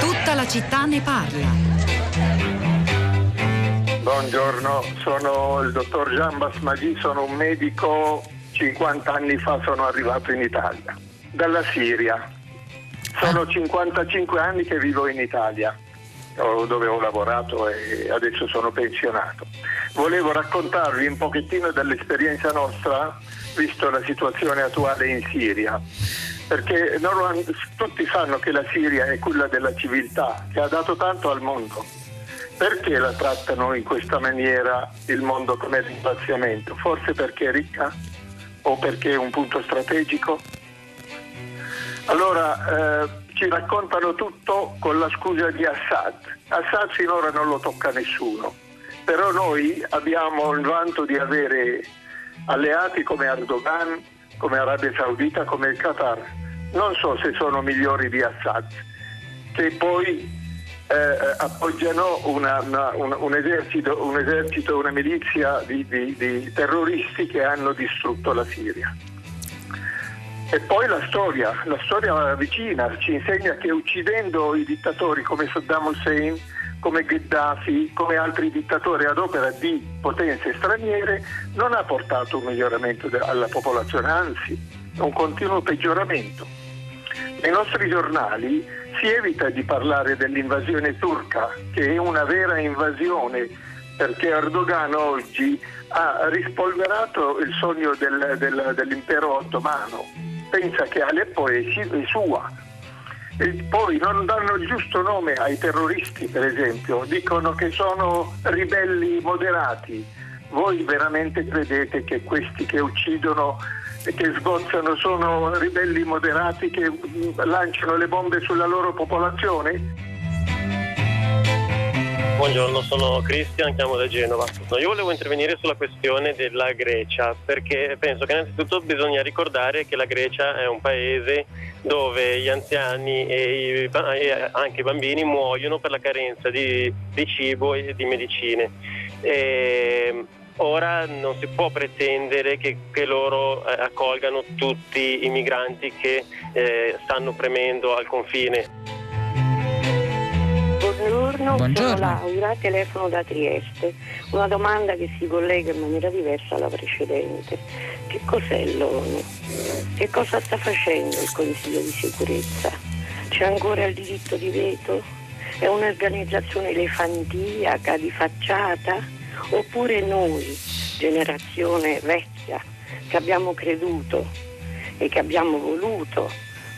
Tutta la città ne parla. Buongiorno, sono il dottor Jean Basmaghi, sono un medico, 50 anni fa sono arrivato in Italia, dalla Siria. Sono 55 anni che vivo in Italia, dove ho lavorato e adesso sono pensionato. Volevo raccontarvi un pochettino dell'esperienza nostra, visto la situazione attuale in Siria perché tutti sanno che la Siria è quella della civiltà, che ha dato tanto al mondo. Perché la trattano in questa maniera il mondo come ringraziamento? Forse perché è ricca o perché è un punto strategico? Allora eh, ci raccontano tutto con la scusa di Assad. Assad finora non lo tocca nessuno, però noi abbiamo il vanto di avere alleati come Erdogan, come Arabia Saudita, come il Qatar. Non so se sono migliori di Assad, che poi eh, appoggiano una, una, un, un, esercito, un esercito, una milizia di, di, di terroristi che hanno distrutto la Siria. E poi la storia, la storia vicina ci insegna che uccidendo i dittatori come Saddam Hussein, come Gheddafi, come altri dittatori ad opera di potenze straniere, non ha portato un miglioramento alla popolazione, anzi un continuo peggioramento. Nei nostri giornali si evita di parlare dell'invasione turca, che è una vera invasione, perché Erdogan oggi ha rispolverato il sogno del, del, dell'impero ottomano. Pensa che Aleppo è, sua, e poi non danno il giusto nome ai terroristi, per esempio, dicono che sono ribelli moderati. Voi veramente credete che questi che uccidono e che sgozzano sono ribelli moderati che lanciano le bombe sulla loro popolazione? Buongiorno, sono Cristian, chiamo da Genova. No, io volevo intervenire sulla questione della Grecia perché penso che innanzitutto bisogna ricordare che la Grecia è un paese dove gli anziani e, anche i bambini muoiono per la carenza di, di cibo e di medicine. E ora non si può pretendere che, che loro eh, accolgano tutti i migranti che eh, stanno premendo al confine. Buongiorno, Buongiorno, sono Laura, telefono da Trieste. Una domanda che si collega in maniera diversa alla precedente. Che cos'è l'ONU? Che cosa sta facendo il Consiglio di sicurezza? C'è ancora il diritto di veto? È un'organizzazione elefantiaca, di facciata? Oppure noi, generazione vecchia, che abbiamo creduto e che abbiamo voluto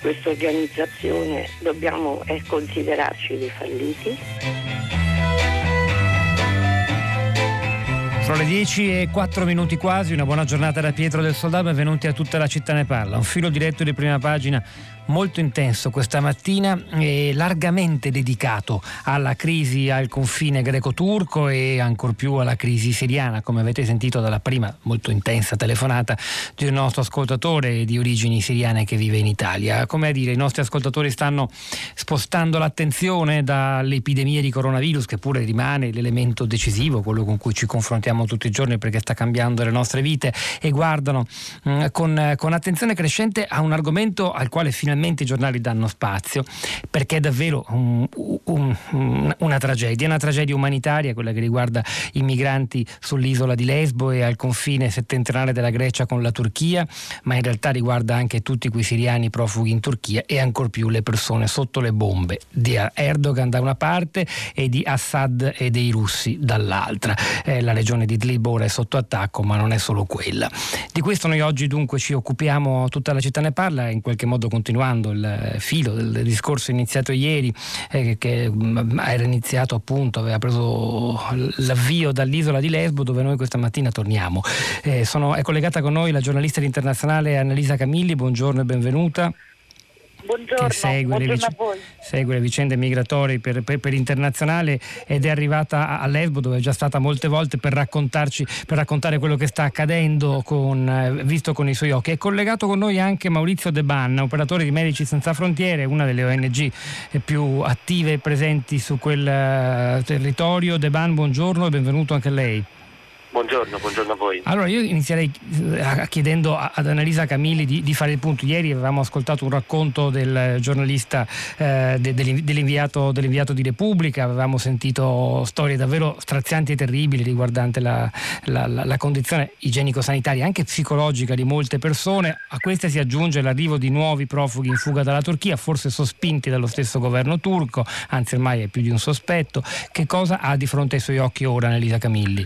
questa organizzazione dobbiamo eh, considerarci dei falliti. Sono le 10 e 4 minuti quasi, una buona giornata da Pietro del Soldato, benvenuti a tutta la città ne parla. Un filo diretto di prima pagina molto intenso questa mattina e largamente dedicato alla crisi al confine greco-turco e ancor più alla crisi siriana, come avete sentito dalla prima molto intensa telefonata di un nostro ascoltatore di origini siriane che vive in Italia. Come a dire, i nostri ascoltatori stanno spostando l'attenzione dall'epidemia di coronavirus, che pure rimane l'elemento decisivo, quello con cui ci confrontiamo tutti i giorni perché sta cambiando le nostre vite, e guardano mh, mm, con, con attenzione crescente a un argomento al quale finalmente finalmente i giornali danno spazio, perché è davvero un, un, una tragedia, una tragedia umanitaria, quella che riguarda i migranti sull'isola di Lesbo e al confine settentrionale della Grecia con la Turchia, ma in realtà riguarda anche tutti quei siriani profughi in Turchia e ancor più le persone sotto le bombe di Erdogan da una parte e di Assad e dei russi dall'altra. Eh, la regione di Idlib ora è sotto attacco, ma non è solo quella. Di questo noi oggi dunque ci occupiamo, tutta la città ne parla, in qualche modo continuando continuando il filo del discorso iniziato ieri, eh, che mm, era iniziato appunto, aveva preso l'avvio dall'isola di Lesbo dove noi questa mattina torniamo. Eh, sono, è collegata con noi la giornalista internazionale Annalisa Camilli, buongiorno e benvenuta. Buongiorno, che segue, le, vic- segue le, vicende migratorie per, per, per, internazionale ed è arrivata a Lesbo dove è già stata molte volte per raccontarci, per raccontare quello che sta accadendo con, eh, visto con i suoi occhi. È collegato con noi anche Maurizio De Banna, operatore di Medici Senza Frontiere, una delle ONG più attive e presenti su quel uh, territorio. De Ban, buongiorno e benvenuto anche a lei. Buongiorno, buongiorno, a voi. Allora io inizierei eh, chiedendo ad Annalisa Camilli di, di, fare il punto. Ieri avevamo ascoltato un racconto del giornalista eh, dell'inviato, dell'inviato, di Repubblica, avevamo sentito storie davvero strazianti e terribili riguardanti la, la, la, la condizione igienico-sanitaria, anche psicologica di molte persone. A queste si aggiunge l'arrivo di nuovi profughi in fuga dalla Turchia, forse sospinti dallo stesso governo turco, anzi ormai è più di un sospetto. Che cosa ha di fronte ai suoi occhi ora Annalisa Camilli?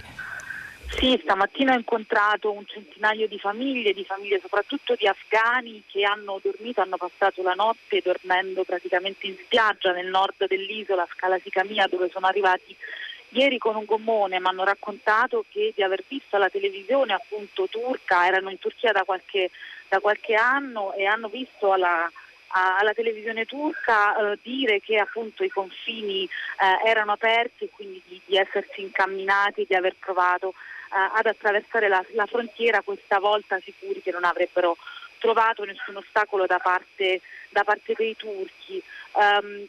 Sì, stamattina ho incontrato un centinaio di famiglie, di famiglie soprattutto di afghani che hanno dormito, hanno passato la notte dormendo praticamente in spiaggia nel nord dell'isola, Scala Sicamia, dove sono arrivati ieri con un gommone. Mi hanno raccontato che di aver visto la televisione appunto turca, erano in Turchia da qualche, da qualche anno e hanno visto alla, alla televisione turca eh, dire che appunto i confini eh, erano aperti e quindi di, di essersi incamminati, di aver provato ad attraversare la, la, frontiera, questa volta sicuri che non avrebbero trovato nessun ostacolo da parte, da parte dei turchi. Um,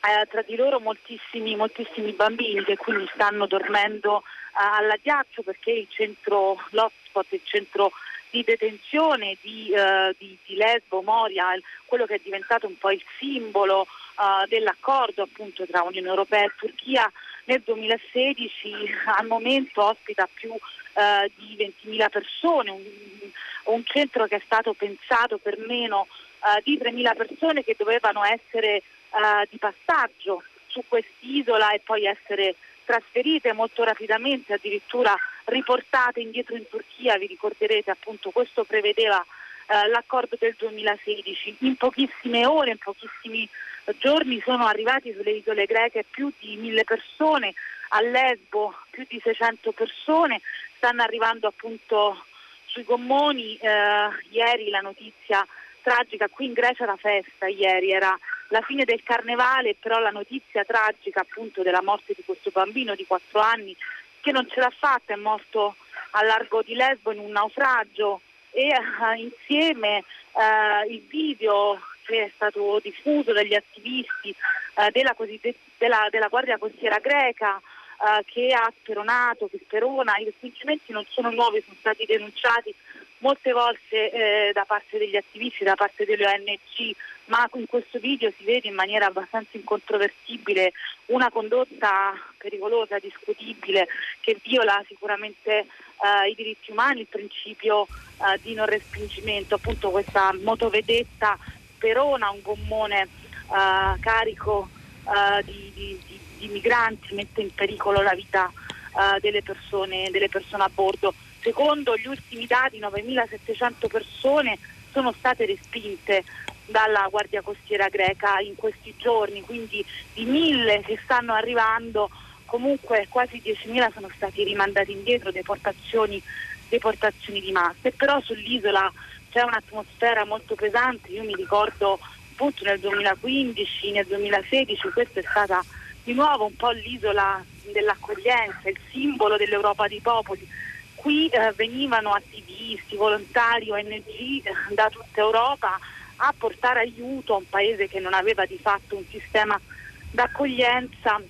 eh, tra di loro moltissimi, moltissimi, bambini che quindi stanno dormendo uh, alla ghiaccio perché il centro, l'hotspot, il centro di detenzione di, uh, di, di Lesbo, Moria, quello che è diventato un po' il simbolo uh, dell'accordo appunto tra Unione Europea e Turchia, nel 2016 al momento ospita più eh, di 20.000 persone, un, un, centro che è stato pensato per meno eh, di 3.000 persone che dovevano essere eh, di passaggio su quest'isola e poi essere trasferite molto rapidamente, addirittura riportate indietro in Turchia, vi ricorderete appunto questo prevedeva eh, l'accordo del 2016. In pochissime ore, in pochissimi giorni sono arrivati sulle isole greche più di mille persone, a Lesbo più di 600 persone, stanno arrivando appunto sui gommoni, eh, ieri la notizia tragica, qui in Grecia la festa ieri era la fine del carnevale, però la notizia tragica appunto della morte di questo bambino di 4 anni che non ce l'ha fatta, è morto a largo di Lesbo in un naufragio. E uh, insieme uh, il video che è stato diffuso dagli attivisti uh, della, della, della, Guardia Costiera greca che ha speronato, che sperona, i respingimenti non sono nuovi, sono stati denunciati molte volte eh, da parte degli attivisti, da parte delle ONG, ma in questo video si vede in maniera abbastanza incontrovertibile una condotta pericolosa, discutibile, che viola sicuramente eh, i diritti umani, il principio eh, di non respingimento. Appunto questa motovedetta perona un gommone eh, carico eh, di, di, di, di, migranti, mette in pericolo la vita eh, delle persone, delle persone a bordo. Secondo gli ultimi dati 9.700 persone sono state respinte dalla Guardia Costiera greca in questi giorni, quindi di mille che stanno arrivando comunque quasi 10.000 sono stati rimandati indietro, deportazioni, deportazioni di massa. E però sull'isola c'è un'atmosfera molto pesante, io mi ricordo appunto nel 2015, nel 2016, questa è stata di nuovo un po' l'isola dell'accoglienza, il simbolo dell'Europa dei popoli qui eh, venivano attivisti, volontari, ONG eh, da tutta Europa a portare aiuto a un paese che non aveva di fatto un sistema d'accoglienza.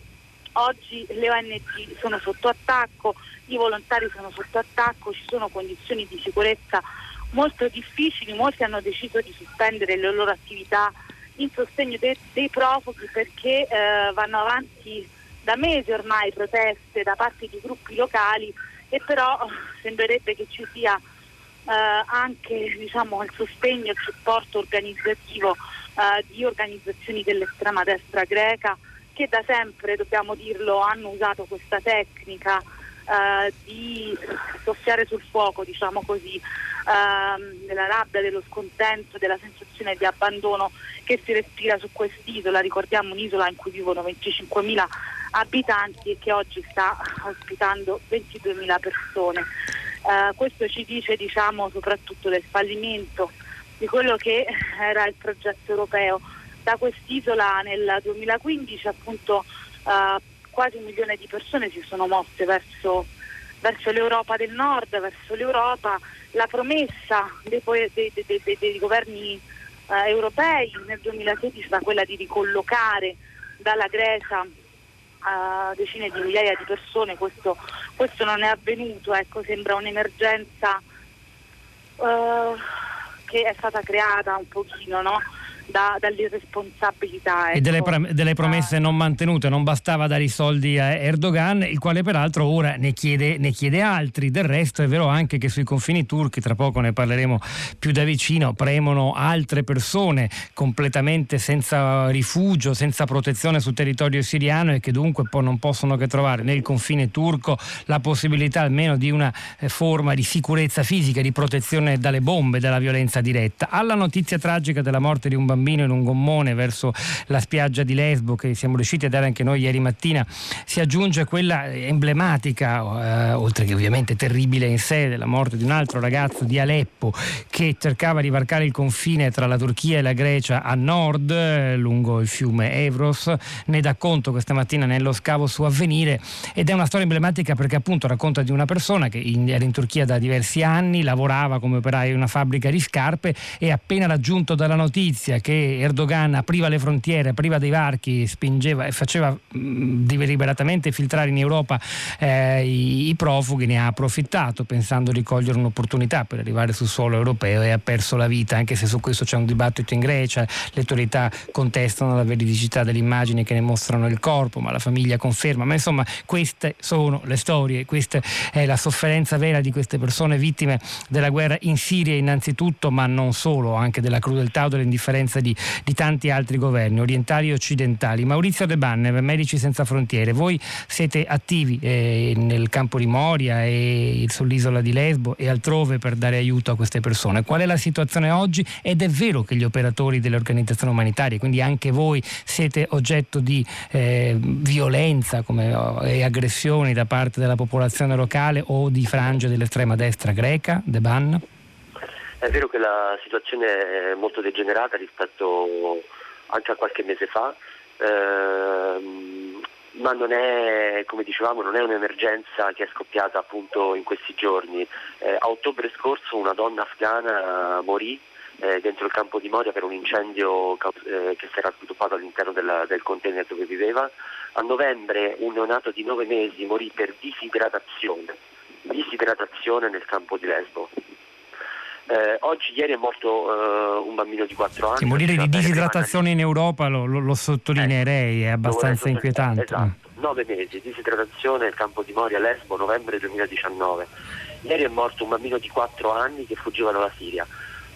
Oggi le ONG sono sotto attacco, i volontari sono sotto attacco, ci sono condizioni di sicurezza molto difficili, molti hanno deciso di sospendere le loro attività in sostegno de- dei profughi perché eh, vanno avanti da mesi ormai proteste da parte di gruppi locali e però sembrerebbe che ci sia eh, anche diciamo, il sostegno e il supporto organizzativo eh, di organizzazioni dell'estrema destra greca che da sempre, dobbiamo dirlo, hanno usato questa tecnica eh, di soffiare sul fuoco, diciamo così, ehm, della rabbia, dello scontento, della sensazione di abbandono che si respira su quest'isola. Ricordiamo un'isola in cui vivono 25.000 abitanti e che oggi sta ospitando 22.000 persone. Uh, questo ci dice diciamo, soprattutto del fallimento di quello che era il progetto europeo da quest'isola nel 2015 appunto eh, quasi un milione di persone si sono mosse verso, verso l'Europa del Nord, verso l'Europa. La promessa dei, dei, dei, dei governi eh, europei nel 2016 era quella di ricollocare dalla Grecia a decine di migliaia di persone, questo, questo non è avvenuto, ecco, sembra un'emergenza uh, che è stata creata un pochino, no? Da, dall'irresponsabilità. Ecco. E delle, ecco. delle, promesse non mantenute, non bastava dare i soldi a Erdogan, il quale peraltro ora ne chiede, ne chiede altri. Del resto è vero anche che sui confini turchi, tra poco ne parleremo più da vicino, premono altre persone completamente senza rifugio, senza protezione sul territorio siriano e che dunque poi non possono che trovare nel confine turco la possibilità almeno di una eh, forma di sicurezza fisica, di protezione dalle bombe, dalla violenza diretta. Alla notizia tragica della morte di un bambino bambino in un gommone verso la spiaggia di Lesbo che siamo riusciti a dare anche noi ieri mattina, si aggiunge quella emblematica, eh, oltre che ovviamente terribile in sé, della morte di un altro ragazzo di Aleppo che cercava di varcare il confine tra la Turchia e la Grecia a nord, lungo il fiume Evros. Ne dà conto questa mattina nello scavo su Avvenire ed è una storia emblematica perché appunto racconta di una persona che in, era in Turchia da diversi anni, lavorava come operaio in una fabbrica di scarpe e appena raggiunto dalla notizia che Erdogan apriva le frontiere, apriva dei varchi, spingeva e faceva deliberatamente filtrare in Europa eh, i, i, profughi, ne ha approfittato pensando di cogliere un'opportunità per arrivare sul suolo europeo e ha perso la vita, anche se su questo c'è un dibattito in Grecia, le autorità contestano la veridicità delle immagini che ne mostrano il corpo, ma la famiglia conferma, ma insomma queste sono le storie, questa è la sofferenza vera di queste persone vittime della guerra in Siria innanzitutto, ma non solo, anche della crudeltà o dell'indifferenza presenza di, di tanti altri governi, orientali e occidentali. Maurizio De Banner, Medici Senza Frontiere, voi siete attivi eh, nel campo di Moria e sull'isola di Lesbo e altrove per dare aiuto a queste persone. Qual è la situazione oggi? Ed è vero che gli operatori delle organizzazioni umanitarie, quindi anche voi, siete oggetto di eh, violenza come, oh, e aggressioni da parte della popolazione locale o di frange dell'estrema destra greca, De Ban? È vero che la situazione è molto degenerata rispetto anche a qualche mese fa, ehm, ma non è, come dicevamo, non è un'emergenza che è scoppiata appunto in questi giorni. Eh, a ottobre scorso una donna afghana morì eh, dentro il campo di Moria per un incendio eh, che si era sviluppato all'interno della, del container dove viveva. A novembre un neonato di nove mesi morì per disidratazione, disidratazione nel campo di Lesbo. Eh, oggi, ieri è morto eh, un bambino di 4 anni. Che morire di disidratazione in Europa lo, lo, lo sottolineerei, eh, è abbastanza inquietante. Esatto, 9 mesi, disidratazione nel campo di Moria, Lesbo, novembre 2019. Ieri è morto un bambino di 4 anni che fuggiva dalla Siria.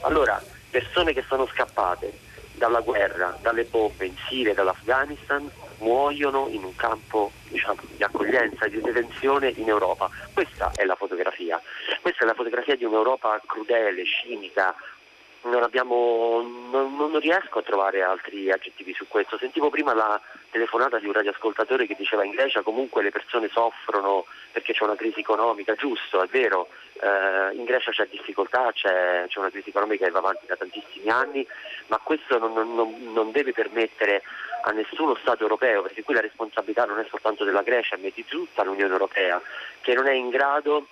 Allora, persone che sono scappate dalla guerra, dalle bombe in Siria e dall'Afghanistan muoiono in un campo diciamo, di accoglienza, di detenzione in Europa. Questa è la fotografia. Questa è la fotografia di un'Europa crudele, cinica. Non, abbiamo, non, non riesco a trovare altri aggettivi su questo. Sentivo prima la telefonata di un radioascoltatore che diceva in Grecia comunque le persone soffrono perché c'è una crisi economica, giusto, è vero, eh, in Grecia c'è difficoltà, c'è, c'è, una crisi economica che va avanti da tantissimi anni, ma questo non, non, non deve permettere a nessuno Stato europeo, perché qui la responsabilità non è soltanto della Grecia, ma di tutta l'Unione Europea, che non è in grado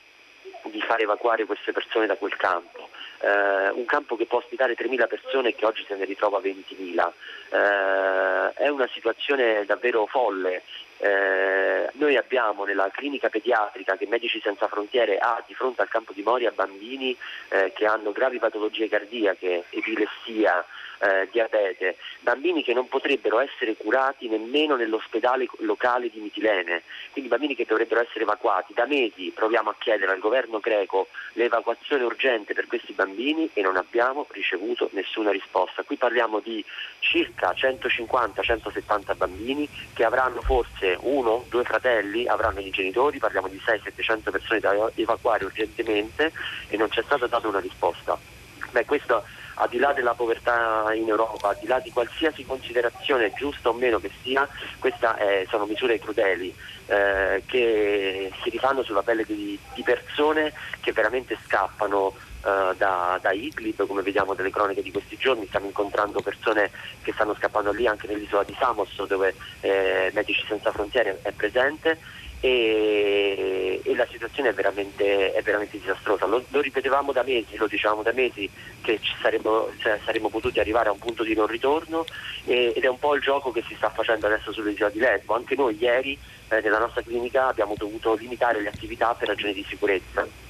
di far evacuare queste persone da quel campo. Eh, un campo che può ospitare 3.000 persone e che oggi se ne ritrova 20.000. Eh, è una situazione davvero folle. Eh, noi abbiamo nella clinica pediatrica che Medici Senza Frontiere ha di fronte al campo di Moria bambini eh, che hanno gravi patologie cardiache, epilessia, eh, diabete, bambini che non potrebbero essere curati nemmeno nell'ospedale locale di Mitilene, quindi bambini che dovrebbero essere evacuati. Da mesi proviamo a chiedere al governo greco l'evacuazione urgente per questi bambini e non abbiamo ricevuto nessuna risposta. Qui parliamo di circa 150-170 bambini che avranno forse uno, due fratelli, avranno i genitori, parliamo di 600-700 persone da evacuare urgentemente e non c'è stata data una risposta. Beh, questo al di là della povertà in Europa, al di là di qualsiasi considerazione giusta o meno che sia, queste sono misure crudeli eh, che si rifanno sulla pelle di, di, persone che veramente scappano uh, da, da Idlib, come vediamo dalle cronache di questi giorni, stiamo incontrando persone che stanno scappando lì anche nell'isola di Samos dove eh, Medici Senza Frontiere è presente e, e la situazione è veramente, è veramente disastrosa. Lo, lo, ripetevamo da mesi, lo dicevamo da mesi che saremmo, cioè, saremmo potuti arrivare a un punto di non ritorno e, ed è un po' il gioco che si sta facendo adesso sull'isola di Lesbo. Anche noi ieri eh, nella nostra clinica abbiamo dovuto limitare le attività per ragioni di sicurezza.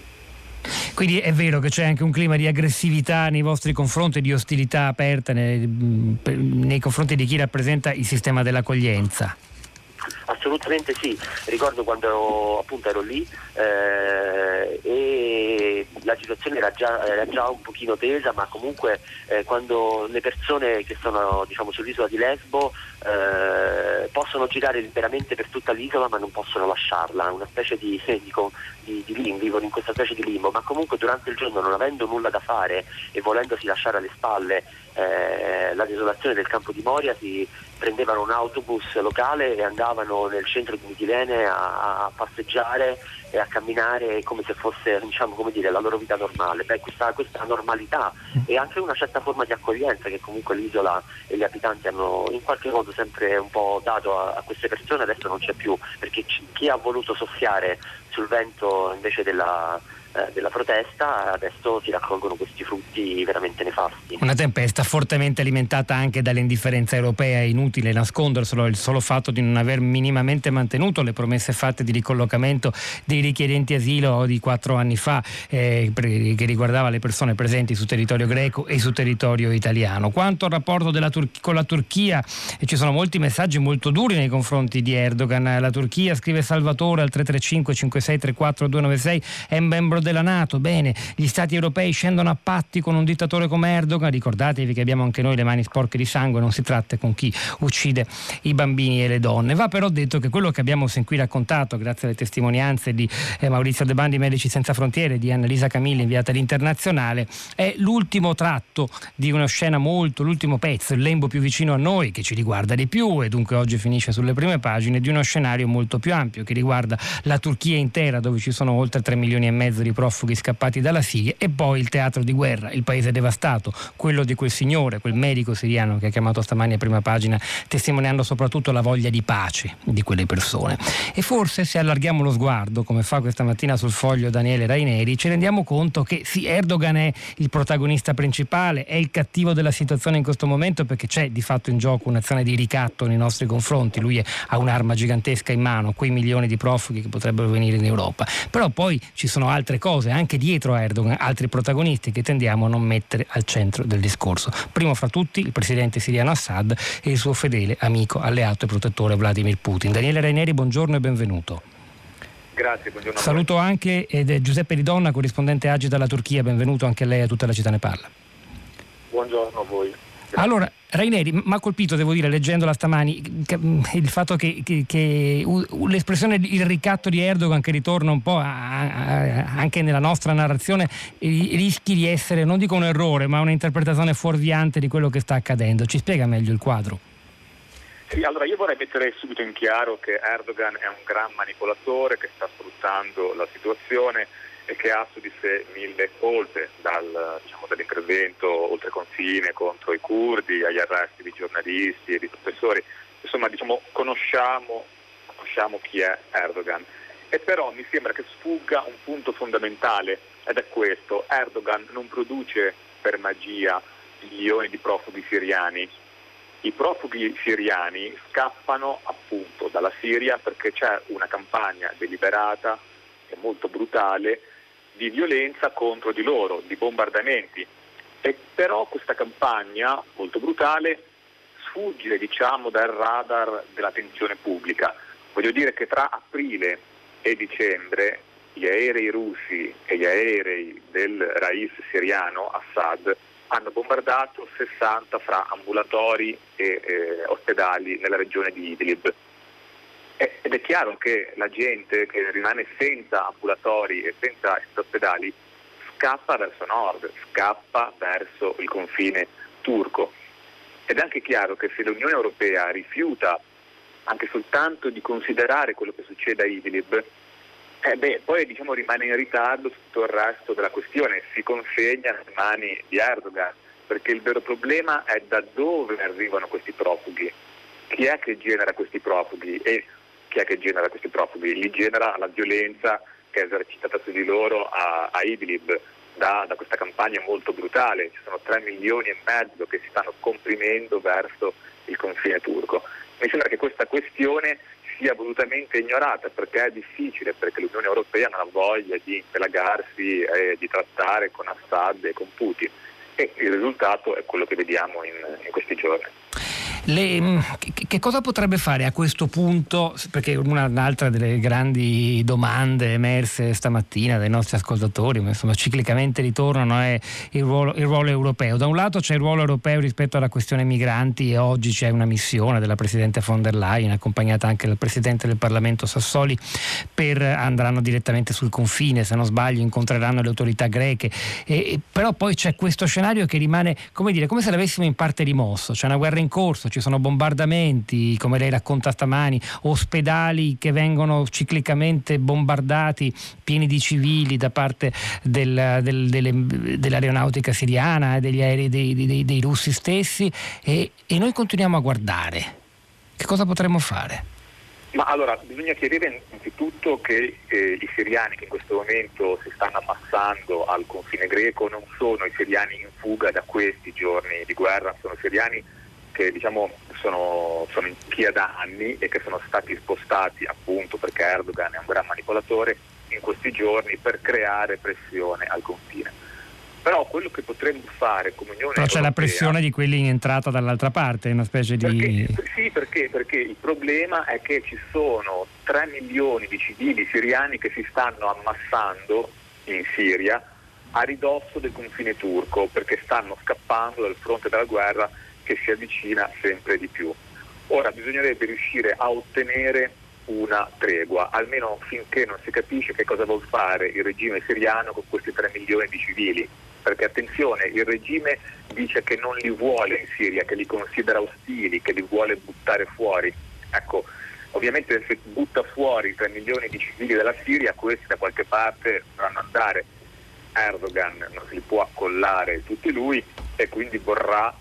Quindi è vero che c'è anche un clima di aggressività nei vostri confronti, di ostilità aperta nei, nei confronti di chi rappresenta il sistema dell'accoglienza. Assolutamente sì, ricordo quando appunto ero lì eh, e la situazione era già, era già, un pochino tesa, ma comunque eh, quando le persone che sono diciamo, sull'isola di Lesbo eh, possono girare liberamente per tutta l'isola ma non possono lasciarla, una specie di, dico, di, di limbo, vivono in questa specie di limbo, ma comunque durante il giorno non avendo nulla da fare e volendosi lasciare alle spalle eh, la desolazione del campo di Moria si prendevano un autobus locale e andavano nel centro di Mitilene a, a passeggiare e a camminare come se fosse diciamo, come dire, la loro vita normale. Beh, questa, questa, normalità e anche una certa forma di accoglienza che comunque l'isola e gli abitanti hanno in qualche modo sempre un po' dato a, a queste persone adesso non c'è più, perché chi ha voluto soffiare sul vento invece della della protesta adesso si raccolgono questi frutti veramente nefasti. Una tempesta fortemente alimentata anche dall'indifferenza europea, è inutile nasconderselo, il solo fatto di non aver minimamente mantenuto le promesse fatte di ricollocamento dei richiedenti asilo di quattro anni fa eh, che riguardava le persone presenti su territorio greco e su territorio italiano. Quanto al rapporto Tur- con la Turchia, eh, ci sono molti messaggi molto duri nei confronti di Erdogan. La Turchia, scrive Salvatore al 335 5634 296, è membro della Nato, bene, gli stati europei scendono a patti con un dittatore come Erdogan, ricordatevi che abbiamo anche noi le mani sporche di sangue, non si tratta con chi uccide i bambini e le donne. Va però detto che quello che abbiamo sin qui raccontato, grazie alle testimonianze di eh, Maurizio De Bandi, Medici Senza Frontiere, di Annalisa Camilli, inviata all'internazionale, è l'ultimo tratto di una scena molto, l'ultimo pezzo, il lembo più vicino a noi, che ci riguarda di più e dunque oggi finisce sulle prime pagine, di uno scenario molto più ampio che riguarda la Turchia intera, dove ci sono oltre 3 milioni e mezzo di profughi scappati dalla Siria e poi il teatro di guerra, il paese devastato, quello di quel signore, quel medico siriano che ha chiamato stamani a prima pagina, testimoniando soprattutto la voglia di pace di quelle persone. E forse se allarghiamo lo sguardo, come fa questa mattina sul foglio Daniele Raineri, ci rendiamo conto che sì, Erdogan è il protagonista principale, è il cattivo della situazione in questo momento perché c'è di fatto in gioco un'azione di ricatto nei nostri confronti, lui ha un'arma gigantesca in mano, quei milioni di profughi che potrebbero venire in Europa. Però poi ci sono altre cose, anche dietro a Erdogan, altri protagonisti che tendiamo a non mettere al centro del discorso. Primo fra tutti il presidente siriano Assad e il suo fedele amico, alleato e protettore Vladimir Putin. Daniele Raineri, buongiorno e benvenuto. Grazie, buongiorno. Saluto anche Giuseppe Di Donna, corrispondente Agi dalla Turchia, benvenuto anche a lei a tutta la città ne parla. Buongiorno a voi. Allora, Raineri, mi ha colpito, devo dire, leggendola stamani, il fatto che, che, che l'espressione il ricatto di Erdogan che ritorna un po' a, a, anche nella nostra narrazione rischi di essere, non dico un errore, ma un'interpretazione fuorviante di quello che sta accadendo. Ci spiega meglio il quadro? Sì, allora io vorrei mettere subito in chiaro che Erdogan è un gran manipolatore che sta sfruttando la situazione e che ha su di sé mille colpe, dal, diciamo, dall'intervento oltre confine contro i curdi, agli arresti di giornalisti e di professori. Insomma, diciamo, conosciamo, conosciamo chi è Erdogan. E però mi sembra che sfugga un punto fondamentale ed è questo. Erdogan non produce per magia milioni di profughi siriani. I profughi siriani scappano appunto dalla Siria perché c'è una campagna deliberata e molto brutale di violenza contro di loro, di bombardamenti. E però questa campagna molto brutale sfugge diciamo, dal radar dell'attenzione pubblica. Voglio dire che tra aprile e dicembre gli aerei russi e gli aerei del Rais siriano Assad hanno bombardato 60 fra ambulatori e eh, ospedali nella regione di Idlib. Ed è chiaro che la gente che rimane senza ambulatori e senza ospedali scappa verso nord, scappa verso il confine turco. Ed è anche chiaro che se l'Unione Europea rifiuta anche soltanto di considerare quello che succede a Idlib, Eh beh, poi diciamo, rimane in ritardo tutto il resto della questione, si consegna nelle mani di Erdogan, perché il vero problema è da dove arrivano questi profughi, chi è che genera questi profughi? E chi è che genera questi profughi? Li genera la violenza che è esercitata su di loro a, a Idlib da, da, questa campagna molto brutale, ci sono 3 milioni e mezzo che si stanno comprimendo verso il confine turco. Mi sembra che questa questione sia volutamente ignorata perché è difficile, perché l'Unione Europea non ha voglia di impelagarsi e di trattare con Assad e con Putin e il risultato è quello che vediamo in, in questi giorni. Le, mm, che, cosa potrebbe fare a questo punto? Perché una, un'altra delle grandi domande emerse stamattina dai nostri ascoltatori, ma insomma ciclicamente ritornano, è il ruolo, il ruolo, europeo. Da un lato c'è il ruolo europeo rispetto alla questione migranti e oggi c'è una missione della Presidente von der Leyen, accompagnata anche dal Presidente del Parlamento Sassoli, per, andranno direttamente sul confine, se non sbaglio incontreranno le autorità greche. E, però poi c'è questo scenario che rimane, come dire, come se l'avessimo in parte rimosso, c'è una guerra in corso, ci sono bombardamenti, come lei racconta stamani, ospedali che vengono ciclicamente bombardati, pieni di civili da parte del, del, delle, dell'aeronautica siriana e degli aerei dei, dei, dei russi stessi e, e noi continuiamo a guardare. Che cosa potremmo fare? Ma allora bisogna chiarire innanzitutto che eh, i siriani che in questo momento si stanno ammassando al confine greco non sono i siriani in fuga da questi giorni di guerra, sono siriani che diciamo, sono, sono in Turchia da anni e che sono stati spostati appunto perché Erdogan è un gran manipolatore in questi giorni per creare pressione al confine. Però quello che potremmo fare come Unione Però c'è la pressione di quelli in entrata dall'altra parte, una specie di... Perché, sì, perché, perché il problema è che ci sono 3 milioni di civili siriani che si stanno ammassando in Siria a ridosso del confine turco perché stanno scappando dal fronte della guerra che si avvicina sempre di più. Ora bisognerebbe riuscire a ottenere una tregua, almeno finché non si capisce che cosa vuol fare il regime siriano con questi 3 milioni di civili. Perché attenzione, il regime dice che non li vuole in Siria, che li considera ostili, che li vuole buttare fuori. Ecco, ovviamente se butta fuori 3 milioni di civili dalla Siria, questi da qualche parte dovranno andare. Erdogan non si può accollare tutti lui e quindi vorrà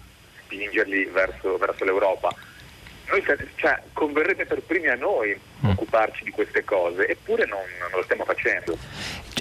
spingerli verso, verso l'Europa. Noi, cioè, converrebbe per primi a noi mm. occuparci di queste cose, eppure non, non lo stiamo facendo.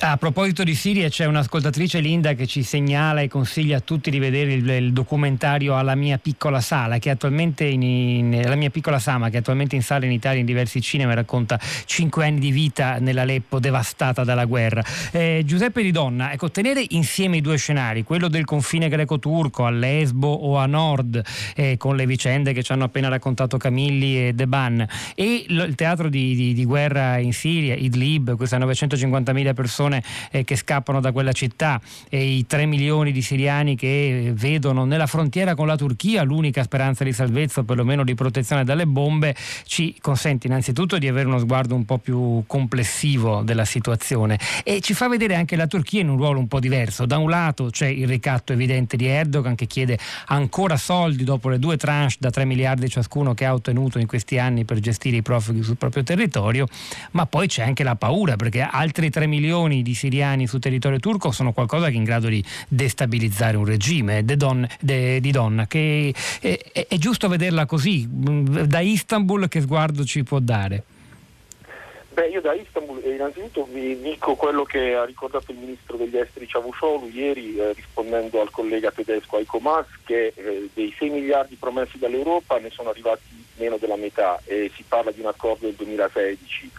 A proposito di Siria c'è un'ascoltatrice Linda che ci segnala e consiglia a tutti di vedere il, il documentario Alla mia piccola sala che attualmente in, in, la mia piccola Sama che attualmente in sala in Italia in diversi cinema racconta cinque anni di vita nell'Aleppo devastata dalla guerra. Eh, Giuseppe Di Donna, ecco, tenere insieme i due scenari, quello del confine greco-turco a Lesbo o a nord eh, con le vicende che ci hanno appena raccontato Camilli e Deban e il teatro di, di, di guerra in Siria, Idlib, queste 950.000 persone persone eh, che scappano da quella città e i 3 milioni di siriani che vedono nella frontiera con la Turchia l'unica speranza di salvezza o perlomeno di protezione dalle bombe ci consente innanzitutto di avere uno sguardo un po' più complessivo della situazione e ci fa vedere anche la Turchia in un ruolo un po' diverso. Da un lato c'è il ricatto evidente di Erdogan che chiede ancora soldi dopo le due tranche da 3 miliardi ciascuno che ha ottenuto in questi anni per gestire i profughi sul proprio territorio, ma poi c'è anche la paura perché altri 3 milioni milioni di siriani su territorio turco sono qualcosa che è in grado di destabilizzare un regime don, de, di donna. Che è, è, è giusto vederla così, da Istanbul che sguardo ci può dare? Beh, io da Istanbul eh, innanzitutto vi dico quello che ha ricordato il ministro degli esteri Cavusoglu ieri eh, rispondendo al collega tedesco Aiko Mas che eh, dei 6 miliardi promessi dall'Europa ne sono arrivati meno della metà e si parla di un accordo del 2016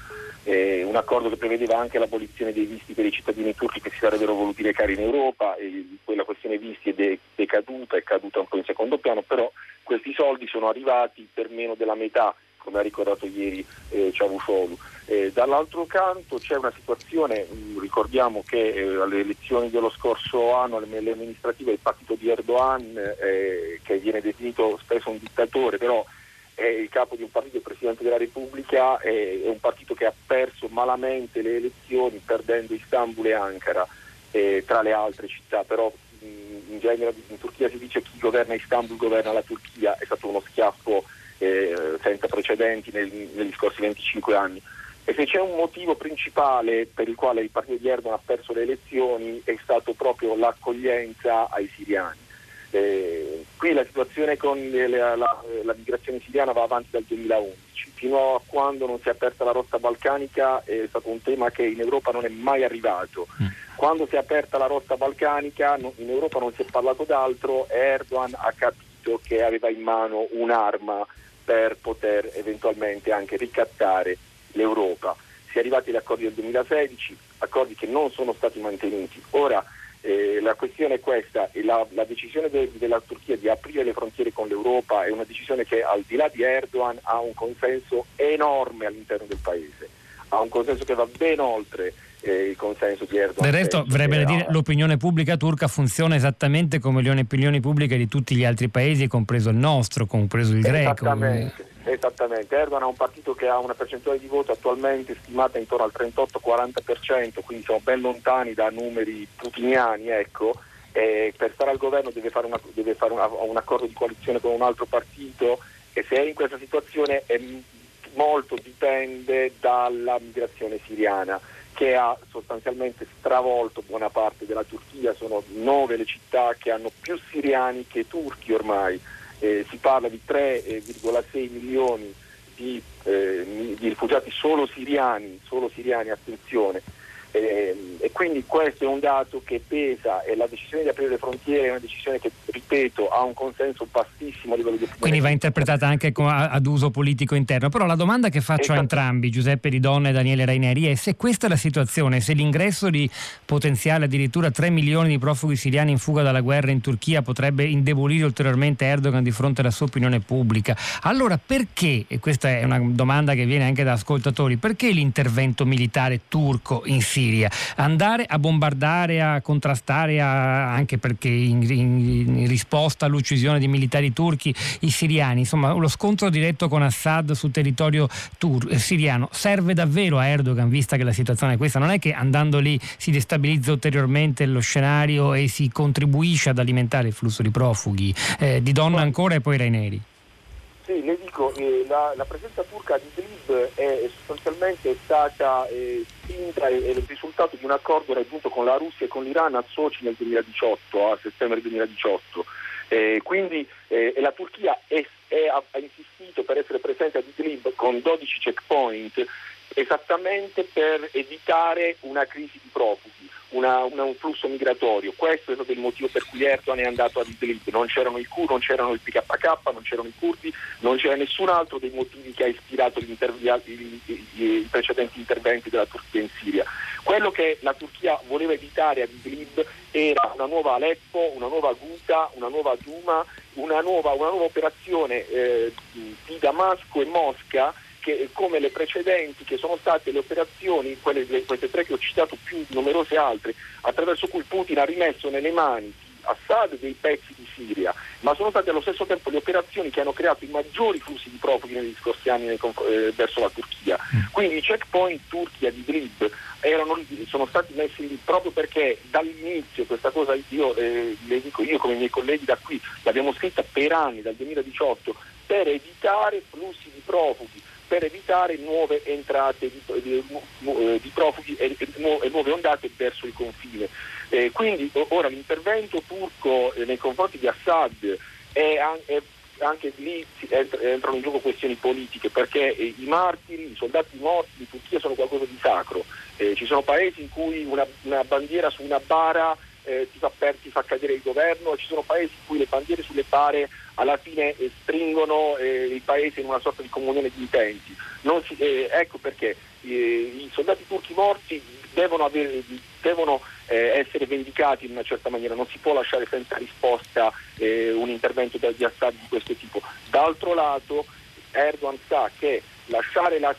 eh, un accordo che prevedeva anche l'abolizione dei visti per i cittadini turchi che si sarebbero voluti recare in Europa e quella questione visti è de- decaduta, è caduta un po' in secondo piano, però questi soldi sono arrivati per meno della metà, come ha ricordato ieri eh, Ciavusciolu. Eh, dall'altro canto c'è una situazione, mh, mm, ricordiamo che eh, alle elezioni dello scorso anno, alle amministrative, il partito di Erdogan, eh, che viene definito spesso un dittatore, però è il capo di un partito, il Presidente della Repubblica, è, è un partito che ha perso malamente le elezioni perdendo Istanbul e Ankara eh, tra le altre città, però mh, in genere in Turchia si dice chi governa Istanbul governa la Turchia, è stato uno schiaffo eh, senza precedenti nel, negli scorsi 25 anni. E se c'è un motivo principale per il quale il partito di Erdogan ha perso le elezioni è stato proprio l'accoglienza ai siriani. Eh, qui la situazione con la, la, la, migrazione siriana va avanti dal 2011, fino a quando non si è aperta la rotta balcanica è stato un tema che in Europa non è mai arrivato. Mm. Quando si è aperta la rotta balcanica in Europa non si è parlato d'altro e Erdogan ha capito che aveva in mano un'arma per poter eventualmente anche ricattare l'Europa. Si è arrivati agli accordi del 2016, accordi che non sono stati mantenuti. Ora eh, la questione è questa, la, la decisione de, della Turchia di aprire le frontiere con l'Europa è una decisione che al di là di Erdogan ha un consenso enorme all'interno del paese, ha un consenso che va ben oltre eh, il consenso di Erdogan. Del resto, vorrebbe dire, l'opinione pubblica turca funziona esattamente come le opinioni pubbliche di tutti gli altri paesi, compreso il nostro, compreso il greco. Esattamente. Esattamente, Erdogan ha un partito che ha una percentuale di voto attualmente stimata intorno al 38-40%, quindi siamo ben lontani da numeri putiniani, ecco. E per stare al governo deve fare, una, deve fare una, un accordo di coalizione con un altro partito e se è in questa situazione è, molto dipende dalla migrazione siriana che ha sostanzialmente stravolto buona parte della Turchia, sono nove le città che hanno più siriani che turchi ormai. Eh, si parla di 3,6 milioni di, eh, di, rifugiati solo siriani, solo siriani, attenzione, eh, e quindi questo è un dato che pesa e la decisione di aprire le frontiere è una decisione che, ripeto, ha un consenso bassissimo a livello di opinione. Quindi va interpretata anche ad uso politico interno. Però la domanda che faccio esatto. a entrambi, Giuseppe Ridonna e Daniele Raineri, è se questa è la situazione, se l'ingresso di potenziale addirittura 3 milioni di profughi siriani in fuga dalla guerra in Turchia potrebbe indebolire ulteriormente Erdogan di fronte alla sua opinione pubblica, allora perché, e questa è una domanda che viene anche da ascoltatori, perché l'intervento militare turco in Siria? Siria, andare a bombardare, a contrastare, a, anche perché in, in, in, risposta all'uccisione di militari turchi, i siriani, insomma lo scontro diretto con Assad sul territorio tur- eh, siriano serve davvero a Erdogan, vista che la situazione è questa, non è che andando lì si destabilizza ulteriormente lo scenario e si contribuisce ad alimentare il flusso di profughi, eh, di donna ancora e poi Raineri. Sì, le dico, eh, la, la, presenza turca di Idlib è sostanzialmente stata eh, spinta e è il risultato di un accordo raggiunto con la Russia e con l'Iran a Sochi nel 2018, a settembre 2018. Eh, quindi eh, la Turchia è, è, ha, insistito per essere presente ad Idlib con 12 checkpoint esattamente per evitare una crisi di profughi una, una, un flusso migratorio. Questo è stato il motivo per cui Erdogan è andato ad Idlib. Non c'erano i Q, non c'erano il PKK, non c'erano i curdi, non c'era nessun altro dei motivi che ha ispirato gli, i precedenti interventi della Turchia in Siria. Quello che la Turchia voleva evitare ad Idlib era una nuova Aleppo, una nuova Ghouta, una nuova Duma, una nuova, una nuova operazione eh, di Damasco e Mosca che, come le precedenti, che sono state le operazioni, quelle, queste tre che ho citato, più numerose altre, attraverso cui Putin ha rimesso nelle mani di Assad dei pezzi di Siria, ma sono state allo stesso tempo le operazioni che hanno creato i maggiori flussi di profughi negli scorsi anni eh, verso la Turchia. Mm. Quindi i checkpoint turchi ad Idlib erano, sono stati messi lì proprio perché dall'inizio questa cosa io eh, le dico io come i miei colleghi da qui l'abbiamo scritta per anni dal 2018 per evitare flussi di profughi per evitare nuove entrate di, di, eh, di profughi e, e, nuove ondate verso il confine. Eh, quindi ora l'intervento turco eh, nei confronti di Assad è, è anche lì entrano in gioco questioni politiche perché eh, i martiri, i soldati morti in Turchia sono qualcosa di sacro. Eh, ci sono paesi in cui una, una bandiera su una bara eh, ti, fa per, fa cadere il governo, ci sono paesi in cui le bandiere sulle bare alla fine eh, stringono eh, il paese in una sorta di comunione di intenti. Si, eh, ecco perché eh, i soldati turchi morti devono, avere, devono eh, essere vendicati in una certa maniera, non si può lasciare senza risposta un intervento di Assad di questo tipo. D'altro lato Erdogan sa che lasciare la,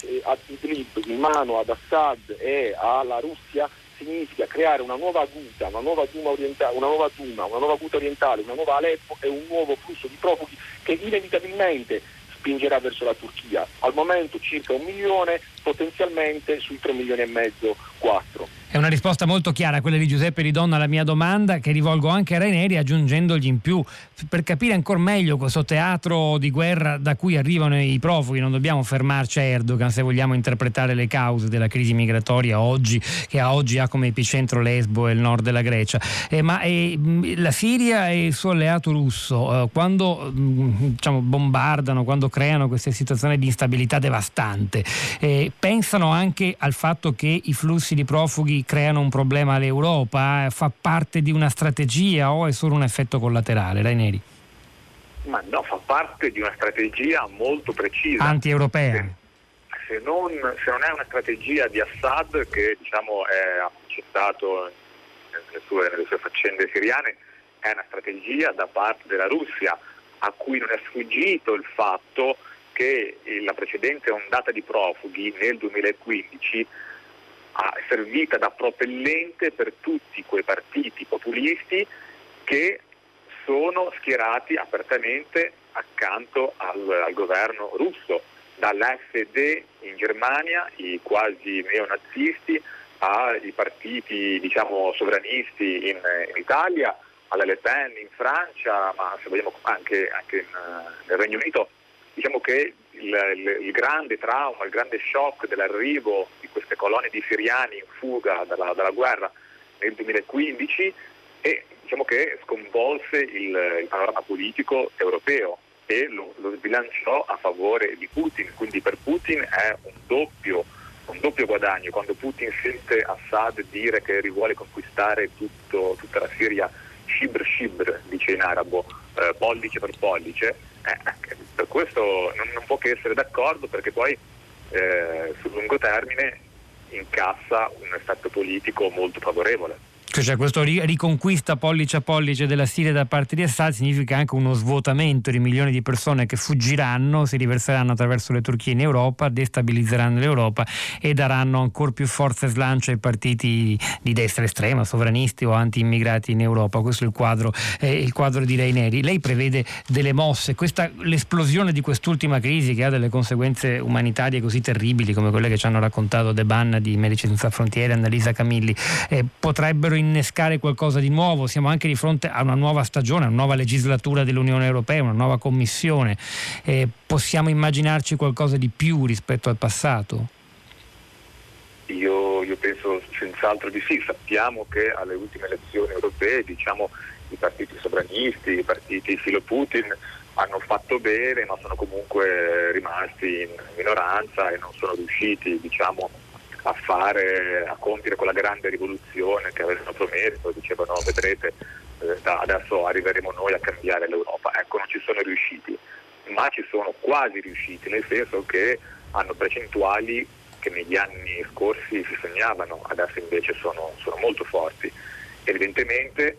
Idlib in mano ad Assad e alla Russia significa creare una nuova Guta, una nuova Duma, orientale, una nuova, Duma, una nuova Guta orientale, una nuova Aleppo e un nuovo flusso di profughi che inevitabilmente spingerà verso la Turchia. Al momento circa un milione, potenzialmente sui 3 milioni e mezzo, 4. È una risposta molto chiara quella di Giuseppe Ridonna alla mia domanda che rivolgo anche a Raineri aggiungendogli in più per capire ancora meglio questo teatro di guerra da cui arrivano i profughi. Non dobbiamo fermarci a Erdogan se vogliamo interpretare le cause della crisi migratoria oggi che a oggi ha come epicentro Lesbo e il nord della Grecia. Eh, ma eh, la Siria e il suo alleato russo. Eh, quando diciamo, bombardano quando creano queste situazioni di instabilità devastante eh, pensano anche al fatto che i flussi di profughi creano un problema all'Europa? Eh, fa parte di una strategia o è solo un effetto collaterale? Raineri? Ma no, fa parte di una strategia molto precisa. Anti-europea? Se non, se non, è una strategia di Assad che diciamo, è accettato nelle sue, nelle sue faccende siriane, è una strategia da parte della Russia a cui non è sfuggito il fatto che la precedente ondata di profughi nel 2015 servita da propellente per tutti quei partiti populisti che sono schierati apertamente accanto al, al governo russo, dall'SD in Germania, i quasi neonazisti, ai partiti diciamo, sovranisti in, in, Italia, alla Le Pen in Francia, ma se vogliamo anche, anche in, nel Regno Unito. Diciamo che il, il, il grande trauma, il grande shock dell'arrivo queste colonie di siriani in fuga dalla, dalla guerra nel 2015 e diciamo che sconvolse il, il panorama politico europeo e lo, lo, sbilanciò a favore di Putin, quindi per Putin è un doppio, un doppio guadagno, quando Putin sente Assad dire che vuole conquistare tutto, tutta la Siria shibr shibr, dice in arabo, eh, pollice per pollice, eh, per questo non, non può che essere d'accordo perché poi eh, sul lungo termine incassa un effetto politico molto favorevole. Cioè questo riconquista pollice a pollice della Siria da parte di Assad significa anche uno svuotamento di milioni di persone che fuggiranno, si riverseranno attraverso le Turchie in Europa, destabilizzeranno l'Europa e daranno ancora più forza e slancio ai partiti di destra estrema, sovranisti o anti-immigrati in Europa. Questo è il quadro, eh, il quadro di Raineri. Lei prevede delle mosse, questa, l'esplosione di quest'ultima crisi che ha delle conseguenze umanitarie così terribili come quelle che ci hanno raccontato De Banna di Medici Senza Frontiere, Annalisa Camilli, eh, potrebbero innescare qualcosa di nuovo, siamo anche di fronte a una nuova stagione, a una nuova legislatura dell'Unione Europea, una nuova commissione. Eh, possiamo immaginarci qualcosa di più rispetto al passato? Io, io, penso senz'altro di sì, sappiamo che alle ultime elezioni europee diciamo, i partiti sovranisti, i partiti filo Putin hanno fatto bene ma sono comunque rimasti in minoranza e non sono riusciti diciamo, a fare, a compiere quella grande rivoluzione che avevano promesso, dicevano vedrete eh, adesso arriveremo noi a cambiare l'Europa. Ecco, non ci sono riusciti, ma ci sono quasi riusciti, nel senso che hanno percentuali che negli anni scorsi si sognavano, adesso invece sono, sono molto forti. Evidentemente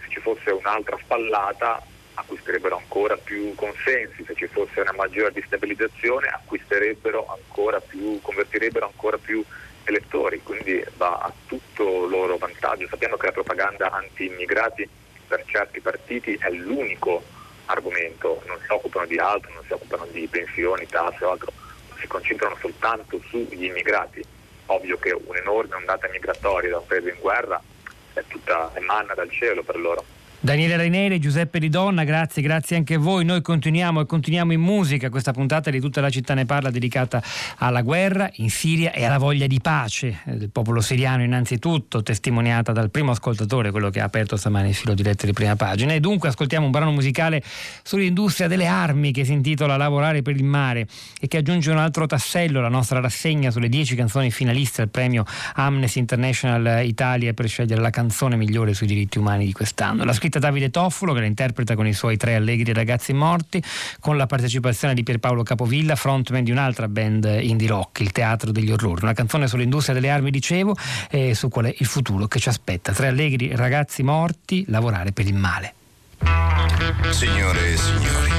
se ci fosse un'altra spallata acquisterebbero ancora più consensi, se ci fosse una maggiore destabilizzazione acquisterebbero ancora più, convertirebbero ancora più elettori, quindi va a tutto loro vantaggio. Sappiamo che la propaganda anti-immigrati per certi partiti è l'unico argomento, non si occupano di altro, non si occupano di pensioni, tasse o altro, si concentrano soltanto sugli immigrati. Ovvio che un'enorme ondata migratoria da un paese in guerra è tutta emanna dal cielo per loro. Daniele Raineri, Giuseppe Ridonna, grazie, grazie anche a voi. Noi continuiamo e continuiamo in musica questa puntata di tutta la città ne parla dedicata alla guerra in Siria e alla voglia di pace eh, del popolo siriano innanzitutto, testimoniata dal primo ascoltatore, quello che ha aperto stamani il filo diretto di prima pagina. E dunque ascoltiamo un brano musicale sull'industria delle armi che si intitola Lavorare per il mare e che aggiunge un altro tassello alla nostra rassegna sulle dieci canzoni finaliste al premio Amnesty International Italia per scegliere la canzone migliore sui diritti umani di quest'anno. La scritta Davide Toffolo che la interpreta con i suoi tre allegri ragazzi morti, con la partecipazione di Pierpaolo Capovilla, frontman di un'altra band indie rock, il Teatro degli Orrori. Una canzone sull'industria delle armi, dicevo, e su qual è il futuro che ci aspetta. Tre allegri ragazzi morti, lavorare per il male. Signore e signori,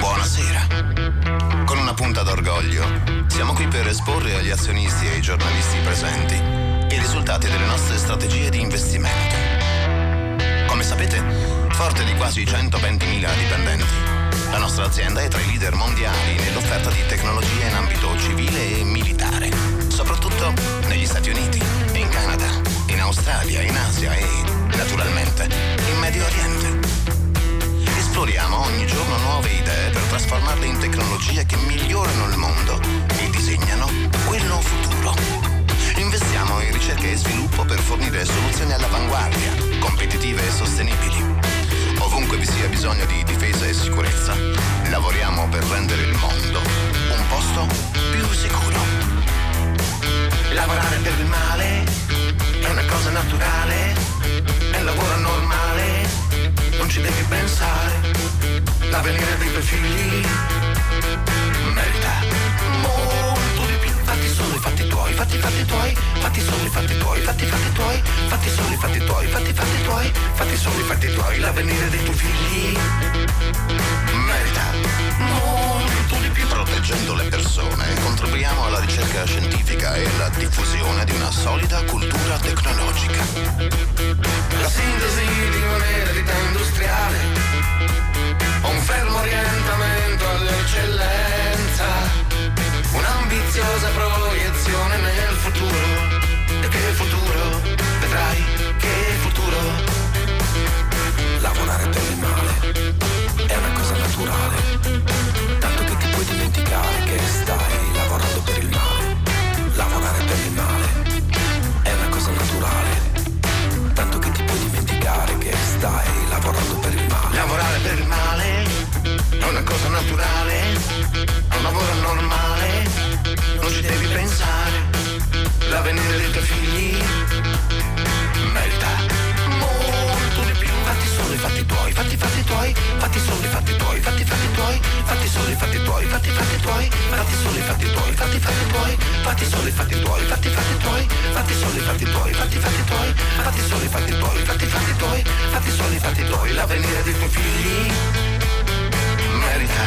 buonasera. Con una punta d'orgoglio, siamo qui per esporre agli azionisti e ai giornalisti presenti i risultati delle nostre strategie di investimento come sapete, forte di quasi 120.000 dipendenti. La nostra azienda è tra i leader mondiali nell'offerta di tecnologie in ambito civile e militare, soprattutto negli Stati Uniti, in Canada, in Australia, in Asia e, naturalmente, in Medio Oriente. Esploriamo ogni giorno nuove idee per trasformarle in tecnologie che migliorano il mondo e disegnano quello futuro. In ricerca e sviluppo per fornire soluzioni all'avanguardia, competitive e sostenibili. Ovunque vi sia bisogno di difesa e sicurezza, lavoriamo per rendere il mondo i fatti i fatti tuoi. L'avvenire dei tuoi figli merita molto di più. Proteggendo le persone, contribuiamo alla ricerca scientifica e alla diffusione di una solida cultura tecnologica. La sintesi di un'eredità industriale, un fermo orientamento all'eccellenza, un'ambiziosa proiezione nel futuro. E che futuro, naturale, è un lavoro normale, non ci devi pensare. L'avvenire dei tuoi figli merita molto di più. Fatti solo i fatti tuoi, fatti fatti tuoi, fatti solo i fatti tuoi, fatti fatti tuoi, fatti solo i fatti tuoi, fatti fatti tuoi, fatti solo i fatti tuoi, fatti fatti tuoi, fatti solo i fatti tuoi, fatti fatti tuoi, fatti solo i fatti tuoi, fatti fatti tuoi, fatti solo i fatti tuoi, fatti fatti tuoi, fatti solo i fatti tuoi, l'avvenire dei tuoi figli merita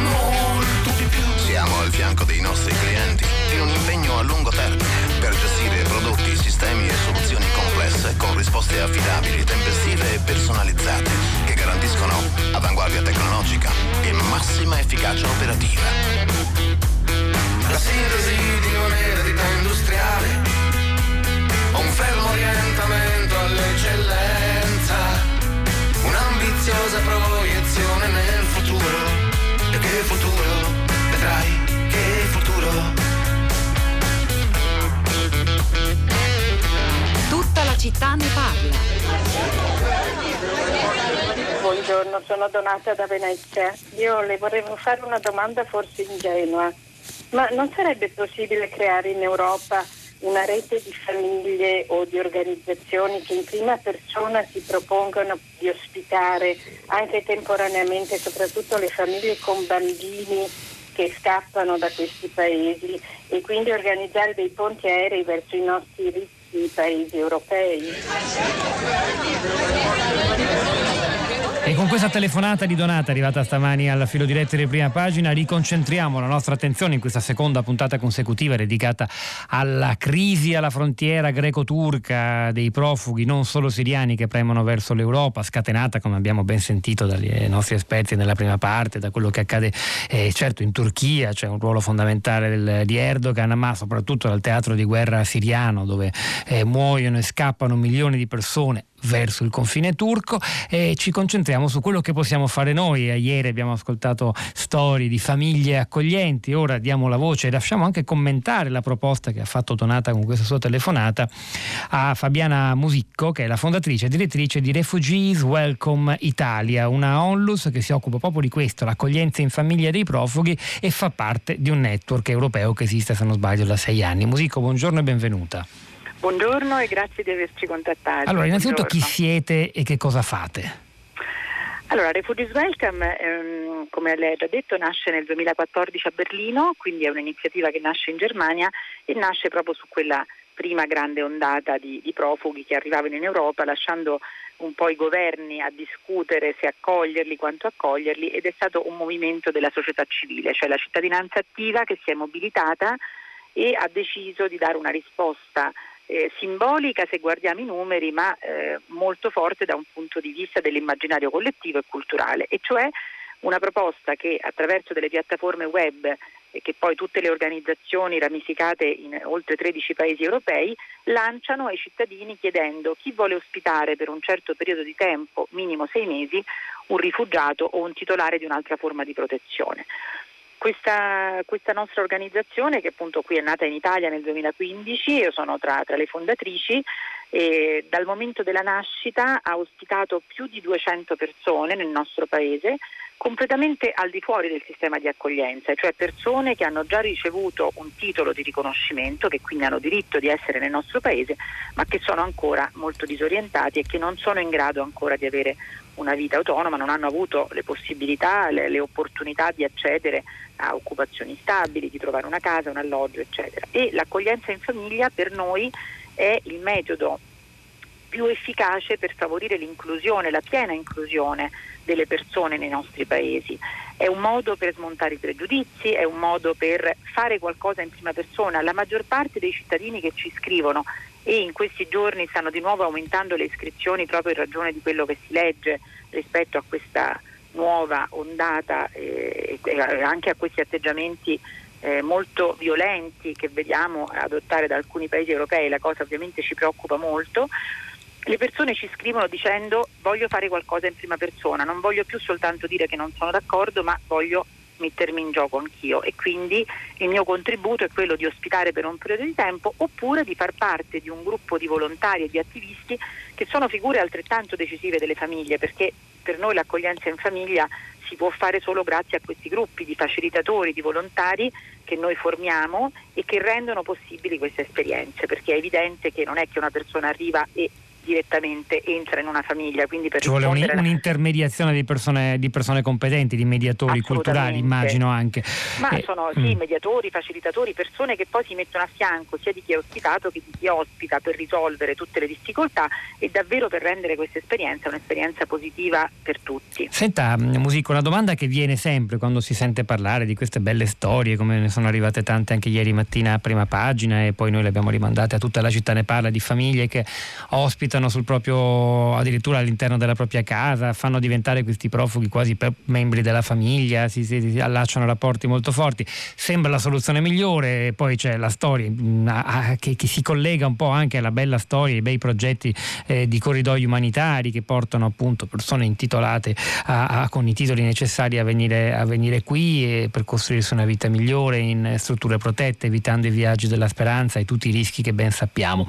molto di più. Siamo al fianco dei nostri clienti in un impegno a lungo termine per gestire prodotti, sistemi e soluzioni complesse con risposte affidabili, tempestive e personalizzate che garantiscono avanguardia tecnologica e massima efficacia operativa. La sintesi di un'eredità industriale, un fermo orientamento all'eccellenza, un'ambiziosa proiezione nel futuro. Che futuro, vedrai che futuro. Tutta la città ne parla. Buongiorno, sono Donata da Venezia. Io le vorrei fare una domanda forse ingenua, ma non sarebbe possibile creare in Europa una rete di famiglie o di organizzazioni che in prima persona si propongano di ospitare anche temporaneamente soprattutto le famiglie con bambini che scappano da questi paesi e quindi organizzare dei ponti aerei verso i nostri ricchi paesi europei? E con questa telefonata di Donata arrivata stamani al filo diretto di prima pagina riconcentriamo la nostra attenzione in questa seconda puntata consecutiva dedicata alla crisi alla frontiera greco-turca dei profughi non solo siriani che premono verso l'Europa, scatenata come abbiamo ben sentito dai nostri esperti nella prima parte, da quello che accade eh, certo in Turchia, c'è un ruolo fondamentale del, di Erdogan, ma soprattutto dal teatro di guerra siriano dove eh, muoiono e scappano milioni di persone verso il confine turco e ci concentriamo su quello che possiamo fare noi. Ieri abbiamo ascoltato storie di famiglie accoglienti, ora diamo la voce e lasciamo anche commentare la proposta che ha fatto Donata con questa sua telefonata a Fabiana Musicco, che è la fondatrice e direttrice di Refugees Welcome Italia, una onlus che si occupa proprio di questo, l'accoglienza in famiglia dei profughi e fa parte di un network europeo che esiste, se non sbaglio, da sei anni. Musicco, buongiorno e benvenuta. Buongiorno e grazie di averci contattati. Allora, innanzitutto Buongiorno. chi siete e che cosa fate? Allora, Refugees Welcome, ehm, come lei ha già detto, nasce nel 2014 a Berlino, quindi è un'iniziativa che nasce in Germania e nasce proprio su quella prima grande ondata di, di profughi che arrivavano in Europa, lasciando un po' i governi a discutere se accoglierli, quanto accoglierli ed è stato un movimento della società civile, cioè la cittadinanza attiva che si è mobilitata e ha deciso di dare una risposta eh, simbolica se guardiamo i numeri, ma eh, molto forte da un punto di vista dell'immaginario collettivo e culturale, e cioè una proposta che attraverso delle piattaforme web e che poi tutte le organizzazioni ramificate in oltre 13 paesi europei lanciano ai cittadini chiedendo chi vuole ospitare per un certo periodo di tempo, minimo sei mesi, un rifugiato o un titolare di un'altra forma di protezione. Questa, questa, nostra organizzazione, che appunto qui è nata in Italia nel 2015, io sono tra, tra le fondatrici, e dal momento della nascita ha ospitato più di 200 persone nel nostro paese completamente al di fuori del sistema di accoglienza, cioè persone che hanno già ricevuto un titolo di riconoscimento, che quindi hanno diritto di essere nel nostro paese, ma che sono ancora molto disorientati e che non sono in grado ancora di avere una vita autonoma, non hanno avuto le possibilità, le, le opportunità di accedere a occupazioni stabili, di trovare una casa, un alloggio, eccetera. E l'accoglienza in famiglia per noi è il metodo più efficace per favorire l'inclusione, la piena inclusione delle persone nei nostri paesi. È un modo per smontare i pregiudizi, è un modo per fare qualcosa in prima persona. La maggior parte dei cittadini che ci scrivono e in questi giorni stanno di nuovo aumentando le iscrizioni proprio in ragione di quello che si legge rispetto a questa nuova ondata eh, e anche a questi atteggiamenti eh, molto violenti che vediamo adottare da alcuni paesi europei, la cosa ovviamente ci preoccupa molto. Le persone ci scrivono dicendo voglio fare qualcosa in prima persona, non voglio più soltanto dire che non sono d'accordo, ma voglio mettermi in gioco anch'io e quindi il mio contributo è quello di ospitare per un periodo di tempo oppure di far parte di un gruppo di volontari e di attivisti che sono figure altrettanto decisive delle famiglie perché per noi l'accoglienza in famiglia si può fare solo grazie a questi gruppi di facilitatori, di volontari che noi formiamo e che rendono possibili queste esperienze perché è evidente che non è che una persona arriva e direttamente entra in una famiglia. Quindi per Ci vuole un, un'intermediazione di persone, di persone, competenti, di mediatori culturali, immagino anche. Ma eh, sono sì, mm. mediatori, facilitatori, persone che poi si mettono a fianco sia di chi è ospitato che di chi ospita per risolvere tutte le difficoltà e davvero per rendere questa esperienza un'esperienza positiva per tutti. Senta, mm, Musico, una domanda che viene sempre quando si sente parlare di queste belle storie, come ne sono arrivate tante anche ieri mattina a prima pagina e poi noi le abbiamo rimandate a tutta la città ne parla di famiglie che ospitano sul proprio, addirittura all'interno della propria casa, fanno diventare questi profughi quasi membri della famiglia, si, si, si allacciano rapporti molto forti. Sembra la soluzione migliore, poi c'è la storia mm, che, che, si collega un po' anche alla bella storia, ai bei progetti eh, di corridoi umanitari che portano appunto persone intitolate a, a, con i titoli necessari a venire, a venire qui per costruirsi una vita migliore in strutture protette, evitando i viaggi della speranza e tutti i rischi che ben sappiamo.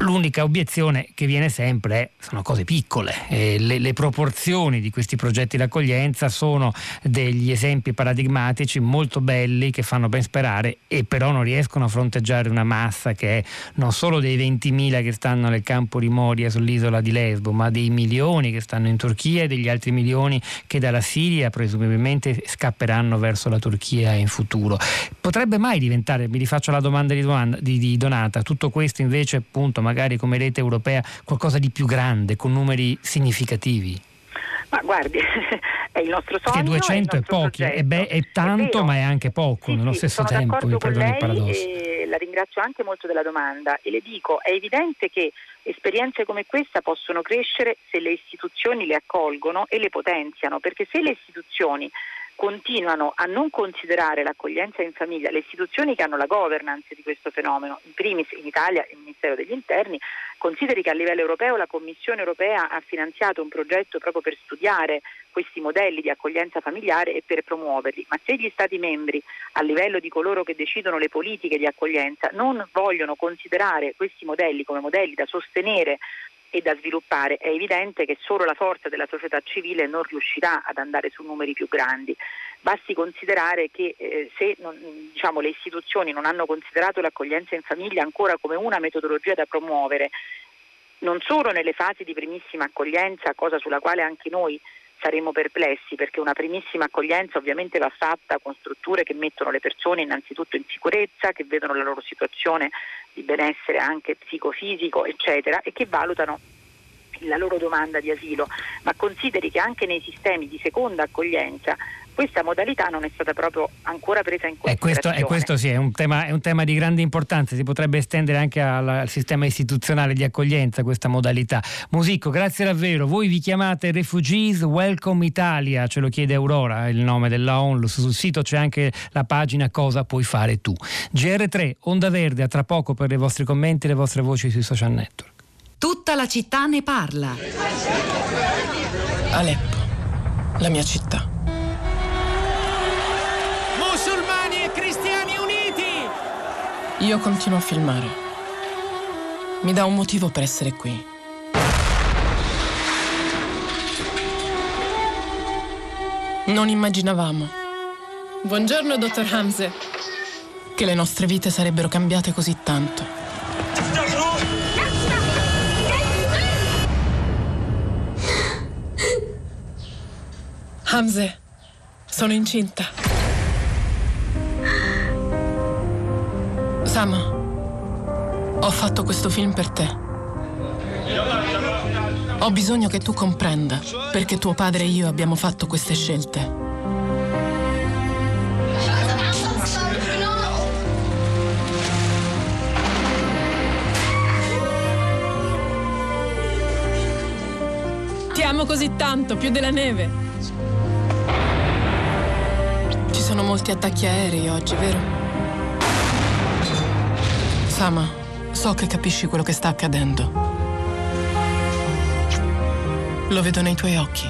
L'unica obiezione che viene sempre è sono cose piccole, eh, le, le, proporzioni di questi progetti d'accoglienza sono degli esempi paradigmatici molto belli che fanno ben sperare e però non riescono a fronteggiare una massa che è non solo dei 20.000 che stanno nel campo di Moria sull'isola di Lesbo, ma dei milioni che stanno in Turchia e degli altri milioni che dalla Siria presumibilmente scapperanno verso la Turchia in futuro. Potrebbe mai diventare, mi rifaccio la domanda di, di, di Donata, tutto questo invece appunto magari come rete europea qualcosa di più grande, con numeri significativi? Ma guardi, è il nostro sogno. Che 200 è, è pochi, è, be- è, tanto, è ma è anche poco sì, nello sì, stesso tempo. Mi perdoni il paradosso. la ringrazio anche molto della domanda e le dico: è evidente che esperienze come questa possono crescere se le istituzioni le accolgono e le potenziano, perché se le istituzioni continuano a non considerare l'accoglienza in famiglia, le istituzioni che hanno la governance di questo fenomeno, in primis in Italia il Ministero degli Interni, consideri che a livello europeo la Commissione europea ha finanziato un progetto proprio per studiare questi modelli di accoglienza familiare e per promuoverli, ma se gli Stati membri a livello di coloro che decidono le politiche di accoglienza non vogliono considerare questi modelli come modelli da sostenere e da sviluppare, è evidente che solo la forza della società civile non riuscirà ad andare su numeri più grandi. Basti considerare che eh, se non, diciamo, le istituzioni non hanno considerato l'accoglienza in famiglia ancora come una metodologia da promuovere, non solo nelle fasi di primissima accoglienza, cosa sulla quale anche noi saremo perplessi perché una primissima accoglienza ovviamente va fatta con strutture che mettono le persone innanzitutto in sicurezza, che vedono la loro situazione di benessere anche psicofisico, eccetera, e che valutano la loro domanda di asilo, ma consideri che anche nei sistemi di seconda accoglienza questa modalità non è stata proprio ancora presa in considerazione. E questo, questo sì, è un, tema, è un, tema, di grande importanza, si potrebbe estendere anche al, al, sistema istituzionale di accoglienza questa modalità. Musico, grazie davvero. Voi vi chiamate Refugees Welcome Italia, ce lo chiede Aurora, il nome della ONU. Sul sito c'è anche la pagina Cosa puoi fare tu. GR3, Onda Verde, a tra poco per i vostri commenti e le vostre voci sui social network. Tutta la città ne parla. Aleppo, la mia città Io continuo a filmare. Mi dà un motivo per essere qui. Non immaginavamo. Buongiorno, dottor Hamze. Che le nostre vite sarebbero cambiate così tanto. Hamze, sono incinta. Sama, ho fatto questo film per te. Ho bisogno che tu comprenda perché tuo padre e io abbiamo fatto queste scelte. Ti amo così tanto, più della neve. Ci sono molti attacchi aerei oggi, vero? Sama, so che capisci quello che sta accadendo. Lo vedo nei tuoi occhi.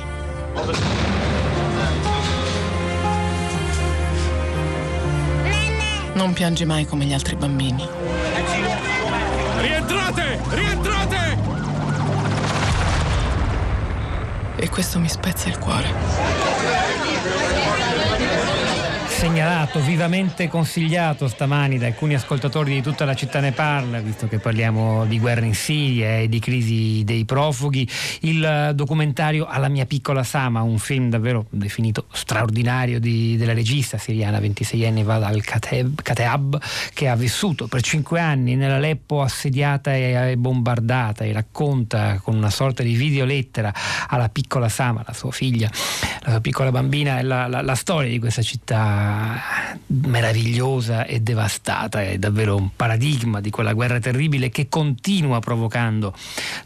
Non piangi mai come gli altri bambini. Rientrate! Rientrate! E questo mi spezza il cuore segnalato, vivamente consigliato stamani da alcuni ascoltatori di tutta la città ne parla, visto che parliamo di guerra in Siria e di crisi dei profughi, il documentario Alla mia piccola Sama, un film davvero definito straordinario di, della regista siriana 26enne Val al-Kateab, che ha vissuto per cinque anni nell'Aleppo assediata e bombardata e racconta con una sorta di videolettera alla piccola Sama, la sua figlia, la sua piccola bambina, la, la, la storia di questa città meravigliosa e devastata, è davvero un paradigma di quella guerra terribile che continua provocando,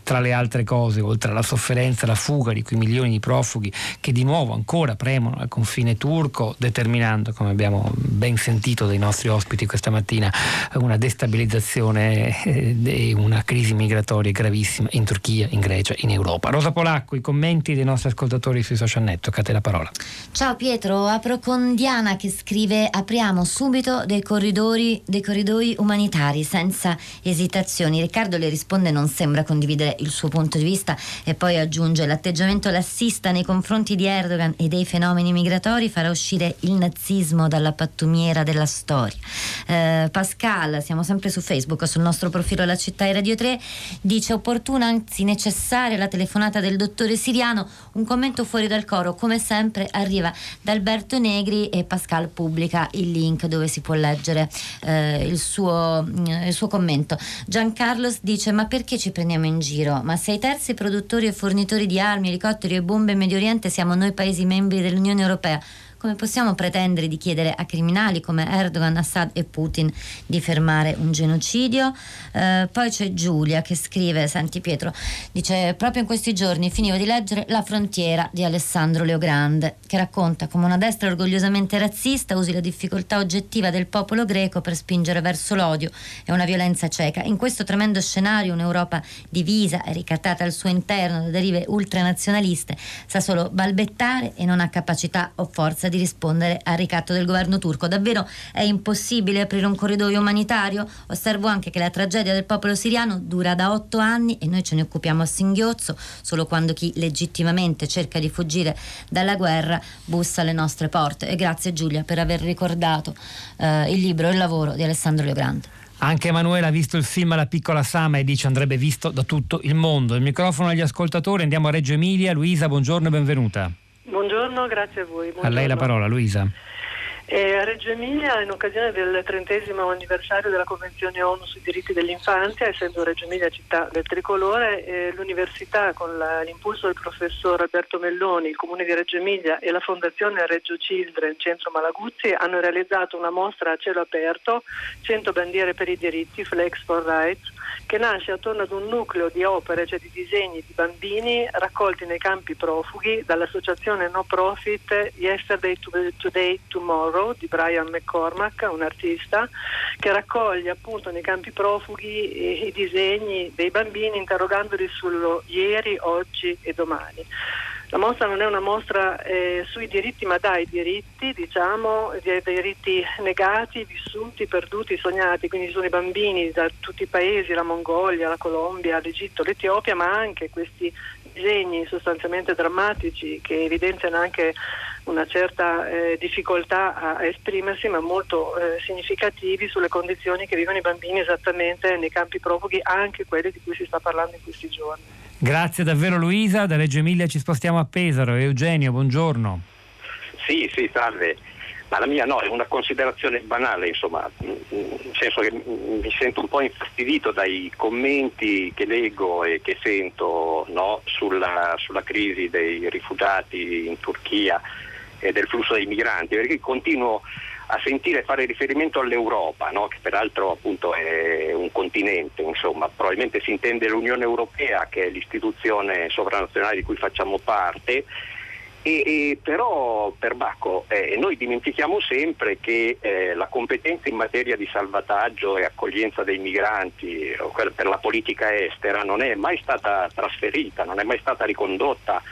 tra le altre cose, oltre alla sofferenza, la fuga di quei milioni di profughi che di nuovo ancora premono al confine turco, determinando, come abbiamo ben sentito dai nostri ospiti questa mattina, una destabilizzazione eh, e una crisi migratoria gravissima in Turchia, in Grecia, in Europa. Rosa Polacco, i commenti dei nostri ascoltatori sui social network, a te la parola. Ciao Pietro, apro con Diana che scrive apriamo subito dei corridoi, dei corridoi umanitari senza esitazioni. Riccardo le risponde non sembra condividere il suo punto di vista e poi aggiunge l'atteggiamento lassista nei confronti di Erdogan e dei fenomeni migratori farà uscire il nazismo dalla pattumiera della storia. Eh, Pascal, siamo sempre su Facebook, sul nostro profilo La Città e Radio 3, dice opportuna, anzi necessaria la telefonata del dottore siriano, un commento fuori dal coro, come sempre arriva da Alberto Negri e Pascal Pascal pubblica il link dove si può leggere eh, il, suo, mm, il, suo, commento. Giancarlos dice: Ma perché ci prendiamo in giro? Ma se i terzi produttori e fornitori di armi, elicotteri e bombe in Medio Oriente siamo noi Paesi membri dell'Unione Europea come possiamo pretendere di chiedere a criminali come Erdogan, Assad e Putin di fermare un genocidio? Eh, poi c'è Giulia che scrive, senti Pietro, dice proprio in questi giorni finivo di leggere La frontiera di Alessandro Leogrande, che racconta come una destra orgogliosamente razzista usi la difficoltà oggettiva del popolo greco per spingere verso l'odio e una violenza cieca. In questo tremendo scenario un'Europa divisa e ricattata al suo interno da derive ultranazionaliste sa solo balbettare e non ha capacità o forza di rispondere al ricatto del governo turco. Davvero è impossibile aprire un corridoio umanitario? Osservo anche che la tragedia del popolo siriano dura da otto anni e noi ce ne occupiamo a singhiozzo solo quando chi legittimamente cerca di fuggire dalla guerra bussa alle nostre porte. E grazie Giulia per aver ricordato eh, il libro e il lavoro di Alessandro Leogrande. Anche Emanuele ha visto il film La piccola Sama e dice andrebbe visto da tutto il mondo. Il microfono agli ascoltatori, andiamo a Reggio Emilia. Luisa, buongiorno e benvenuta. Buongiorno, grazie a voi. Buongiorno. A lei la parola, Luisa. Eh, a Reggio Emilia, in occasione del trentesimo anniversario della Convenzione ONU sui diritti dell'infanzia, essendo Reggio Emilia città del tricolore, eh, l'università con la, l'impulso del professor Alberto Melloni, il comune di Reggio Emilia e la fondazione Reggio Children Centro Malaguzzi hanno realizzato una mostra a cielo aperto, 100 bandiere per i diritti, Flex for Rights, che nasce attorno ad un nucleo di opere, cioè di disegni di bambini raccolti nei campi profughi dall'associazione no profit Yesterday Today Tomorrow di Brian McCormack, un artista, che raccoglie appunto nei campi profughi i disegni dei bambini interrogandoli sullo ieri, oggi e domani. La mostra non è una mostra eh, sui diritti, ma dai diritti, diciamo, dei diritti negati, vissuti, perduti, sognati. Quindi sono i bambini da tutti i paesi, la Mongolia, la Colombia, l'Egitto, l'Etiopia, ma anche questi disegni sostanzialmente drammatici che evidenziano anche una certa eh, difficoltà a esprimersi, ma molto eh, significativi sulle condizioni che vivono i bambini esattamente nei campi profughi, anche quelli di cui si sta parlando in questi giorni. Grazie davvero Luisa, da Reggio Emilia ci spostiamo a Pesaro. Eugenio, buongiorno. Sì, sì, salve. Ma la mia no, è una considerazione banale, insomma, nel senso che mi sento un po' infastidito dai commenti che leggo e che sento no, sulla, sulla crisi dei rifugiati in Turchia e del flusso dei migranti, perché continuo a sentire fare riferimento all'Europa, no? che peraltro appunto è un continente, insomma, probabilmente si intende l'Unione Europea che è l'istituzione sovranazionale di cui facciamo parte. E, e però per Bacco eh, noi dimentichiamo sempre che eh, la competenza in materia di salvataggio e accoglienza dei migranti per la politica estera non è mai stata trasferita, non è mai stata ricondotta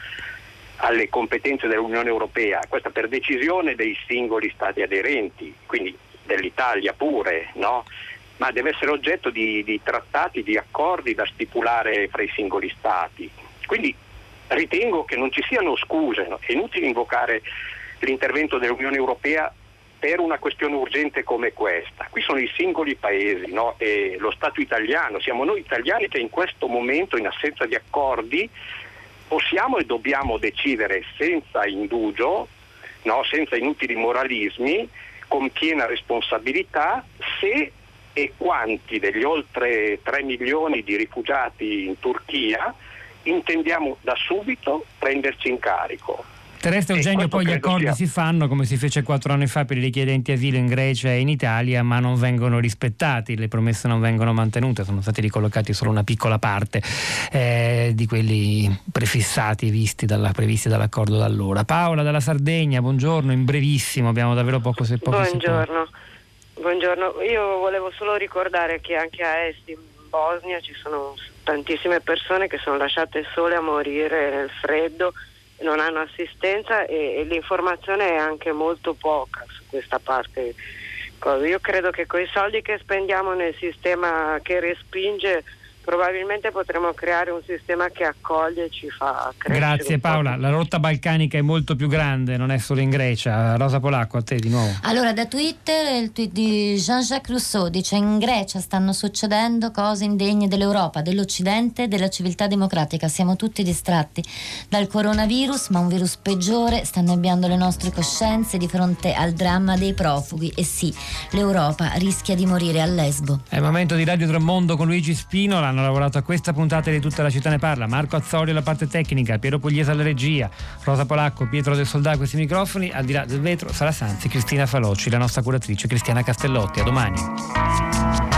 alle competenze dell'Unione Europea, questa per decisione dei singoli Stati aderenti, quindi dell'Italia pure, no? ma deve essere oggetto di, di, trattati, di accordi da stipulare fra i singoli Stati. Quindi ritengo che non ci siano scuse, no? è inutile invocare l'intervento dell'Unione Europea per una questione urgente come questa. Qui sono i singoli paesi no? e lo Stato italiano, siamo noi italiani che in questo momento, in assenza di accordi, possiamo e dobbiamo decidere senza indugio, no, senza inutili moralismi, con piena responsabilità se e quanti degli oltre 3 milioni di rifugiati in Turchia intendiamo da subito prenderci in carico. Terrestre Eugenio, poi gli accordi sia... si fanno come si fece quattro anni fa per i richiedenti asilo in Grecia e in Italia, ma non vengono rispettati, le promesse non vengono mantenute, sono stati ricollocati solo una piccola parte eh, di quelli prefissati visti dalla, previsti dall'accordo da allora. Paola dalla Sardegna, buongiorno, in brevissimo, abbiamo davvero poco se poco Buongiorno. Buongiorno, io volevo solo ricordare che anche a est in Bosnia ci sono tantissime persone che sono lasciate sole a morire nel freddo non hanno assistenza e, e l'informazione è anche molto poca su questa parte. Io credo che con i soldi che spendiamo nel sistema che respinge probabilmente potremo creare un sistema che accoglie e ci fa crescere. Grazie Paola, la rotta balcanica è molto più grande, non è solo in Grecia. Rosa Polacco, a te di nuovo. Allora, da Twitter il tweet di Jean-Jacques Rousseau dice in Grecia stanno succedendo cose indegne dell'Europa, dell'Occidente, della civiltà democratica. Siamo tutti distratti dal coronavirus, ma un virus peggiore sta annebbiando le nostre coscienze di fronte al dramma dei profughi. E sì, l'Europa rischia di morire a Lesbo. È il momento di Radio Tremondo con Luigi Spino, hanno lavorato a questa puntata di Tutta la città ne parla. Marco Azzori alla parte tecnica, Piero Pugliese alla regia, Rosa Polacco, Pietro del Soldato a questi microfoni. Al di là del vetro, Sara Sanzi, Cristina Falocci, la nostra curatrice Cristiana Castellotti. A domani.